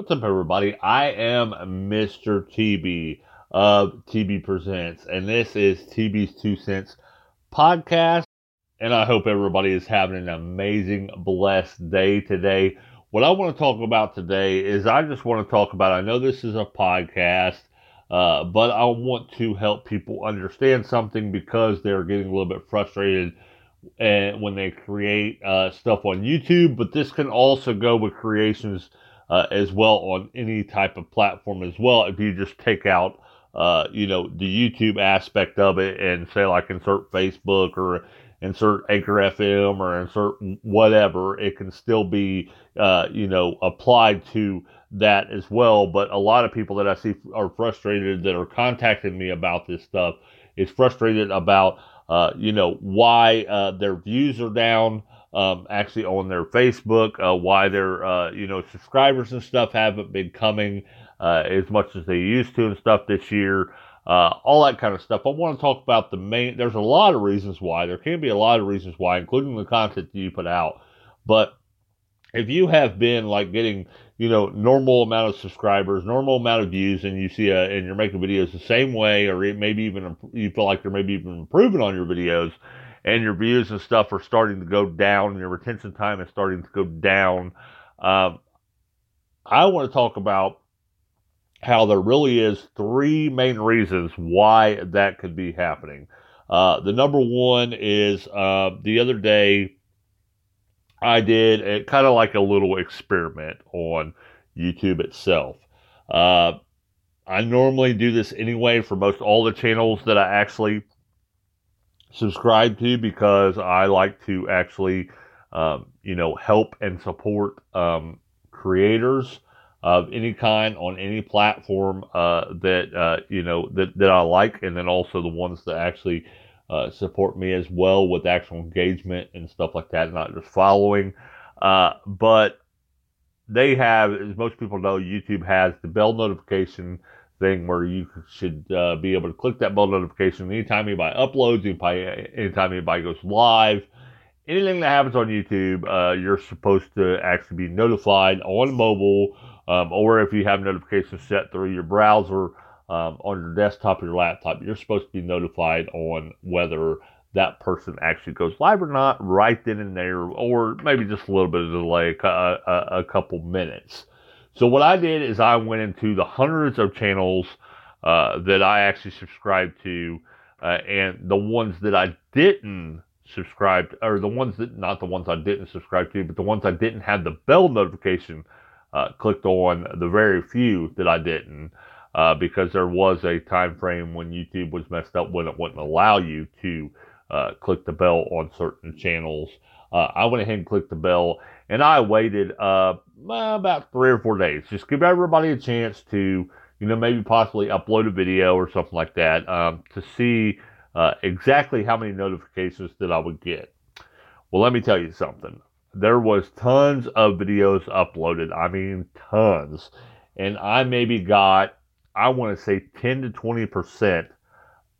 What's up, everybody? I am Mr. TB of TB Presents, and this is TB's Two Cents podcast. And I hope everybody is having an amazing, blessed day today. What I want to talk about today is I just want to talk about, I know this is a podcast, uh, but I want to help people understand something because they're getting a little bit frustrated and when they create uh, stuff on YouTube, but this can also go with creations uh, as well on any type of platform as well. If you just take out, uh, you know, the YouTube aspect of it and say like insert Facebook or insert Anchor FM or insert whatever, it can still be, uh, you know, applied to that as well. But a lot of people that I see are frustrated that are contacting me about this stuff is frustrated about uh, you know, why uh, their views are down. Um, actually on their Facebook, uh, why their uh, you know subscribers and stuff haven't been coming uh, as much as they used to and stuff this year. all that kind of stuff. I want to talk about the main. There's a lot of reasons why. There can be a lot of reasons why, including the content that you put out. But if you have been like getting you know normal amount of subscribers normal amount of views and you see a and you're making videos the same way or maybe even you feel like you're maybe even improving on your videos and your views and stuff are starting to go down your retention time is starting to go down um, i want to talk about how there really is three main reasons why that could be happening uh, the number one is uh, the other day I did kind of like a little experiment on YouTube itself. Uh, I normally do this anyway for most all the channels that I actually subscribe to because I like to actually, um, you know, help and support um, creators of any kind on any platform uh, that uh, you know that, that I like, and then also the ones that actually uh, support me as well with actual engagement and stuff like that, not just following. Uh, but they have, as most people know, YouTube has the bell notification thing where you should uh, be able to click that bell notification anytime anybody uploads, anytime anybody goes live. Anything that happens on YouTube, uh, you're supposed to actually be notified on mobile, um, or if you have notifications set through your browser um, on your desktop or your laptop, you're supposed to be notified on whether that person actually goes live or not right then and there, or maybe just a little bit of delay, a, a, a couple minutes. So what I did is I went into the hundreds of channels uh, that I actually subscribed to, uh, and the ones that I didn't subscribe, to, or the ones that not the ones I didn't subscribe to, but the ones I didn't have the bell notification uh, clicked on, the very few that I didn't uh, because there was a time frame when YouTube was messed up when it wouldn't allow you to uh, click the bell on certain channels. Uh, I went ahead and clicked the bell, and I waited uh, about three or four days. Just give everybody a chance to, you know, maybe possibly upload a video or something like that um, to see uh, exactly how many notifications that I would get. Well, let me tell you something. There was tons of videos uploaded. I mean, tons. And I maybe got I want to say 10 to 20%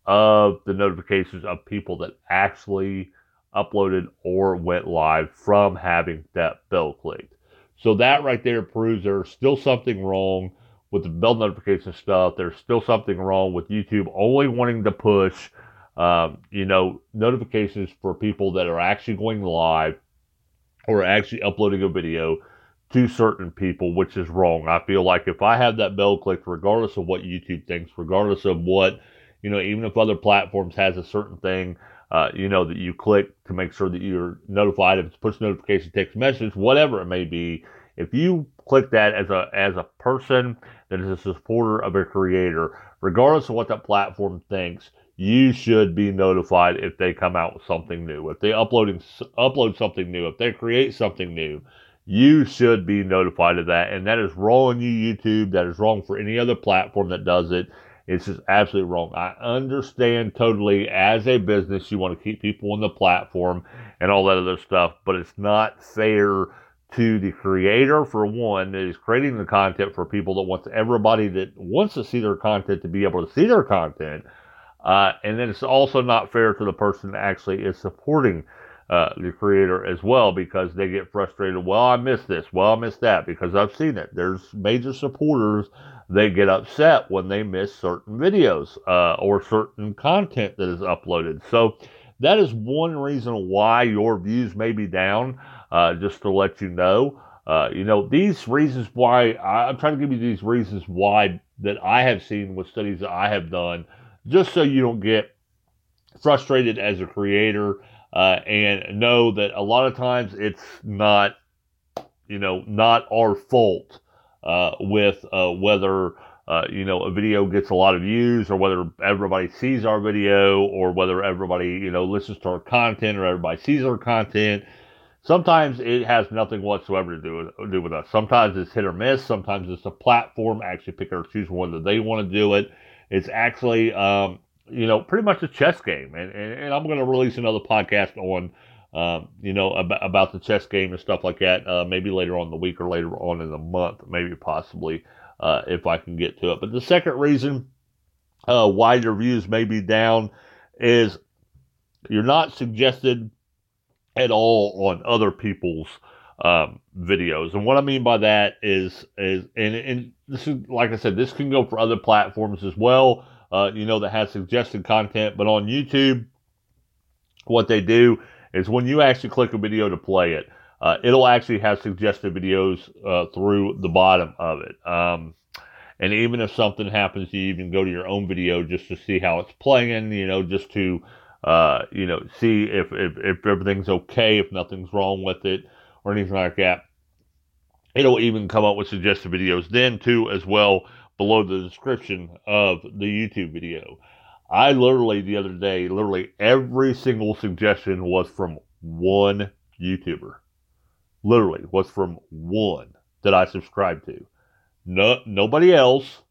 of the notifications of people that actually uploaded or went live from having that bell clicked. So that right there proves there's still something wrong with the bell notification stuff. There's still something wrong with YouTube only wanting to push, um, you know, notifications for people that are actually going live or actually uploading a video to certain people, which is wrong. I feel like if I have that bell clicked, regardless of what YouTube thinks, regardless of what, you know, even if other platforms has a certain thing, uh, you know, that you click to make sure that you're notified if it's push notification, text message, whatever it may be. If you click that as a as a person that is a supporter of a creator, regardless of what that platform thinks, you should be notified if they come out with something new. If they uploading upload something new, if they create something new, you should be notified of that. And that is wrong on you, YouTube. That is wrong for any other platform that does it. It's just absolutely wrong. I understand totally as a business, you want to keep people on the platform and all that other stuff, but it's not fair to the creator, for one, that is creating the content for people that wants everybody that wants to see their content to be able to see their content. Uh, and then it's also not fair to the person that actually is supporting uh, the creator as well because they get frustrated. Well, I missed this. Well, I missed that because I've seen it. There's major supporters. They get upset when they miss certain videos uh, or certain content that is uploaded. So that is one reason why your views may be down. Uh, just to let you know, uh, you know these reasons why I, I'm trying to give you these reasons why that I have seen with studies that I have done, just so you don't get frustrated as a creator uh, and know that a lot of times it's not, you know, not our fault uh, with uh, whether. Uh, you know, a video gets a lot of views, or whether everybody sees our video, or whether everybody, you know, listens to our content, or everybody sees our content. Sometimes it has nothing whatsoever to do with, do with us. Sometimes it's hit or miss. Sometimes it's a platform actually pick or choose whether they want to do it. It's actually um, you know, pretty much a chess game. And, and, and I'm going to release another podcast on, um, you know, about, about the chess game and stuff like that, uh, maybe later on the week or later on in the month, maybe possibly, uh, if I can get to it. But the second reason uh, why your views may be down is you're not suggested at all on other people's um, videos. And what I mean by that is, is and, and this is, like I said, this can go for other platforms as well uh, you know, that has suggested content. But on YouTube, what they do is when you actually click a video to play it, uh, it'll actually have suggested videos uh, through the bottom of it. Um, and even if something happens, you even go to your own video just to see how it's playing, you know, just to, uh, you know, see if, if, if everything's okay, if nothing's wrong with it, or anything like that. It'll even come up with suggested videos then, too, as well below the description of the YouTube video. I literally, the other day, literally every single suggestion was from one YouTuber. Literally, was from one that I subscribed to. No, nobody else.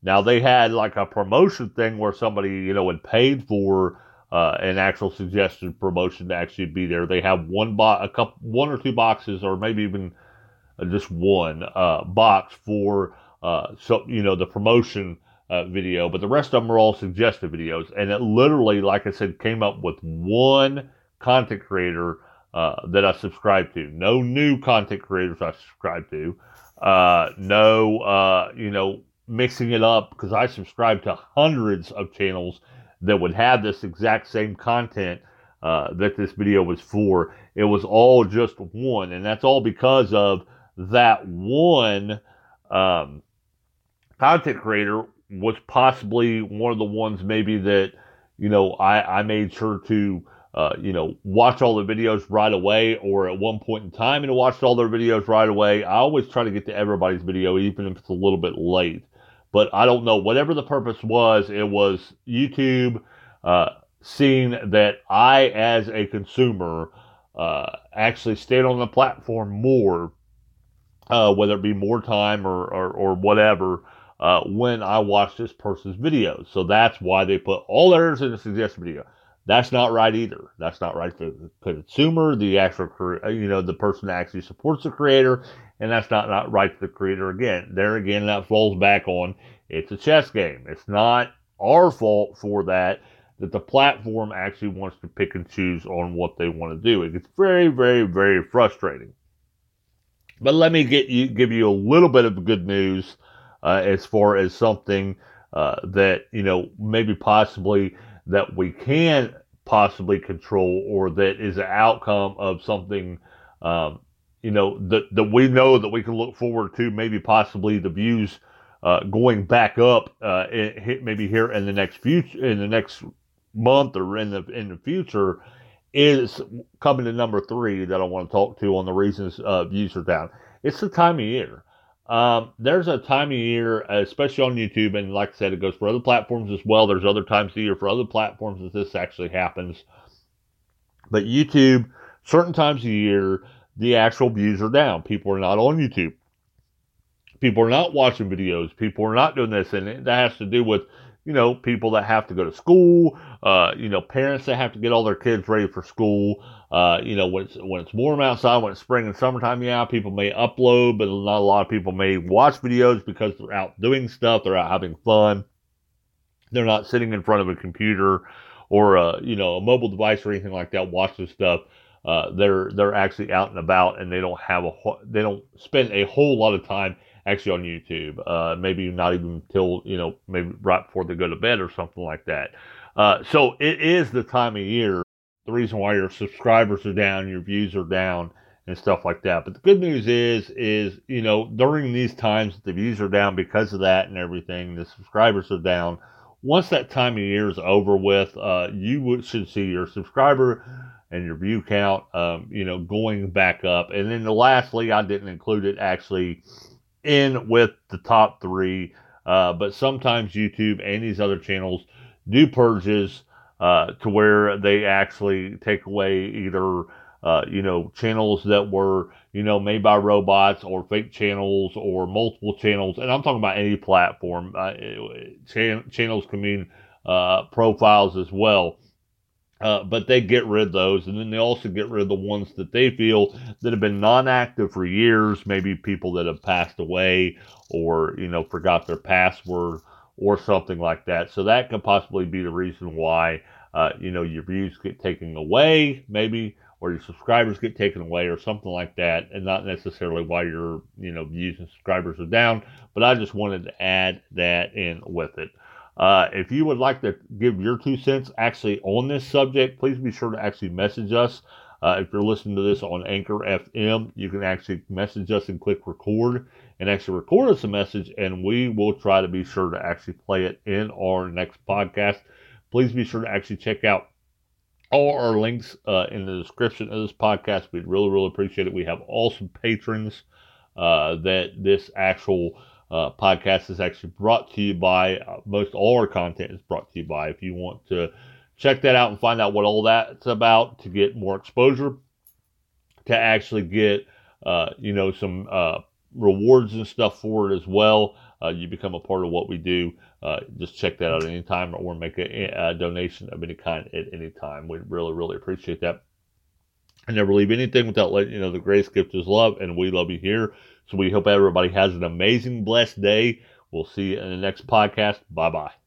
Now they had like a promotion thing where somebody, you know, had paid for uh, an actual suggested promotion to actually be there. They have one bo- a couple, one or two boxes, or maybe even just one uh, box for uh, so you know the promotion uh, video, but the rest of them are all suggested videos. And it literally, like I said, came up with one content creator uh, that I subscribe to. No new content creators I subscribe to. Uh, no, uh, you know, mixing it up because I subscribe to hundreds of channels that would have this exact same content uh, that this video was for. It was all just one, and that's all because of that one. Um, content creator was possibly one of the ones maybe that you know I, I made sure to uh, you know watch all the videos right away or at one point in time and watched all their videos right away. I always try to get to everybody's video even if it's a little bit late. But i don't know whatever the purpose was it was youtube uh, seeing that i as a consumer uh, actually stayed on the platform more uh, whether it be more time or, or, or whatever uh, when I watch this person's videos. So that's why they put all errors in a suggested video. That's not right either. That's not right for the consumer, the actual, uh, you know, the person that actually supports the creator, and that's not, not right for the creator. Again, there again, that falls back on it's a chess game. It's not our fault for that. That the platform actually wants to pick and choose on what they want to do. It gets very, very, very frustrating. But let me get you give you a little bit of good news uh, as far as something uh, that you know maybe possibly that we can possibly control or that is an outcome of something um, you know that that we know that we can look forward to maybe possibly the views uh, going back up uh, in, maybe here in the next future in the next month or in the in the future is coming to number three that I want to talk to on the reasons uh, views are down. It's the time of year. Um, there's a time of year, especially on YouTube, and like I said, it goes for other platforms as well. There's other times of year for other platforms that this actually happens. But YouTube, certain times of year, the actual views are down. People are not on YouTube. People are not watching videos. People are not doing this, and that has to do with you know, people that have to go to school, uh, you know, parents that have to get all their kids ready for school. Uh, you know, when it's, when it's warm outside, when it's spring and summertime, yeah, people may upload, but not a lot of people may watch videos because they're out doing stuff, they're out having fun. They're not sitting in front of a computer or a, you know, a mobile device or anything like that watching stuff. uh, they're they're actually out and about and they don't have a they don't spend a whole lot of time actually on YouTube. Uh, maybe not even till you know maybe right before they go to bed or something like that. Uh, so it is the time of year. The reason why your subscribers are down, your views are down, and stuff like that. But the good news is, is you know during these times the views are down because of that and everything. The subscribers are down. Once that time of year is over with, uh, you should see your subscriber and your view count, um, you know, going back up. And then the lastly, I didn't include it actually in with the top three, uh, but sometimes YouTube and these other channels do purges uh, to where they actually take away either. Uh, you know, channels that were, you know, made by robots or fake channels or multiple channels. And I'm talking about any platform. Uh, chan- channels can mean uh, profiles as well. Uh, but they get rid of those, and then they also get rid of the ones that they feel that have been non-active for years. Maybe people that have passed away, or you know, forgot their password, or something like that. So that could possibly be the reason why uh, you know your views get taken away, maybe, or your subscribers get taken away, or something like that, and not necessarily why your you know views and subscribers are down. But I just wanted to add that in with it. Uh, if you would like to give your two cents actually on this subject, please be sure to actually message us. Uh, if you're listening to this on Anchor FM, you can actually message us and click record and actually record us a message, and we will try to be sure to actually play it in our next podcast. Please be sure to actually check out all our links uh, in the description of this podcast. We'd really, really appreciate it. We have awesome patrons uh, that this actual uh, podcast is actually brought to you by. Uh, most all our content is brought to you by. If you want to check that out and find out what all that's about to get more exposure, to actually get uh, you know some uh, rewards and stuff for it as well. Uh, you become a part of what we do. Uh, just check that out anytime or make a, a donation of any kind at any time. We really, really appreciate that. I never leave anything without letting you know the greatest gift is love, and we love you here. So we hope everybody has an amazing, blessed day. We'll see you in the next podcast. Bye bye.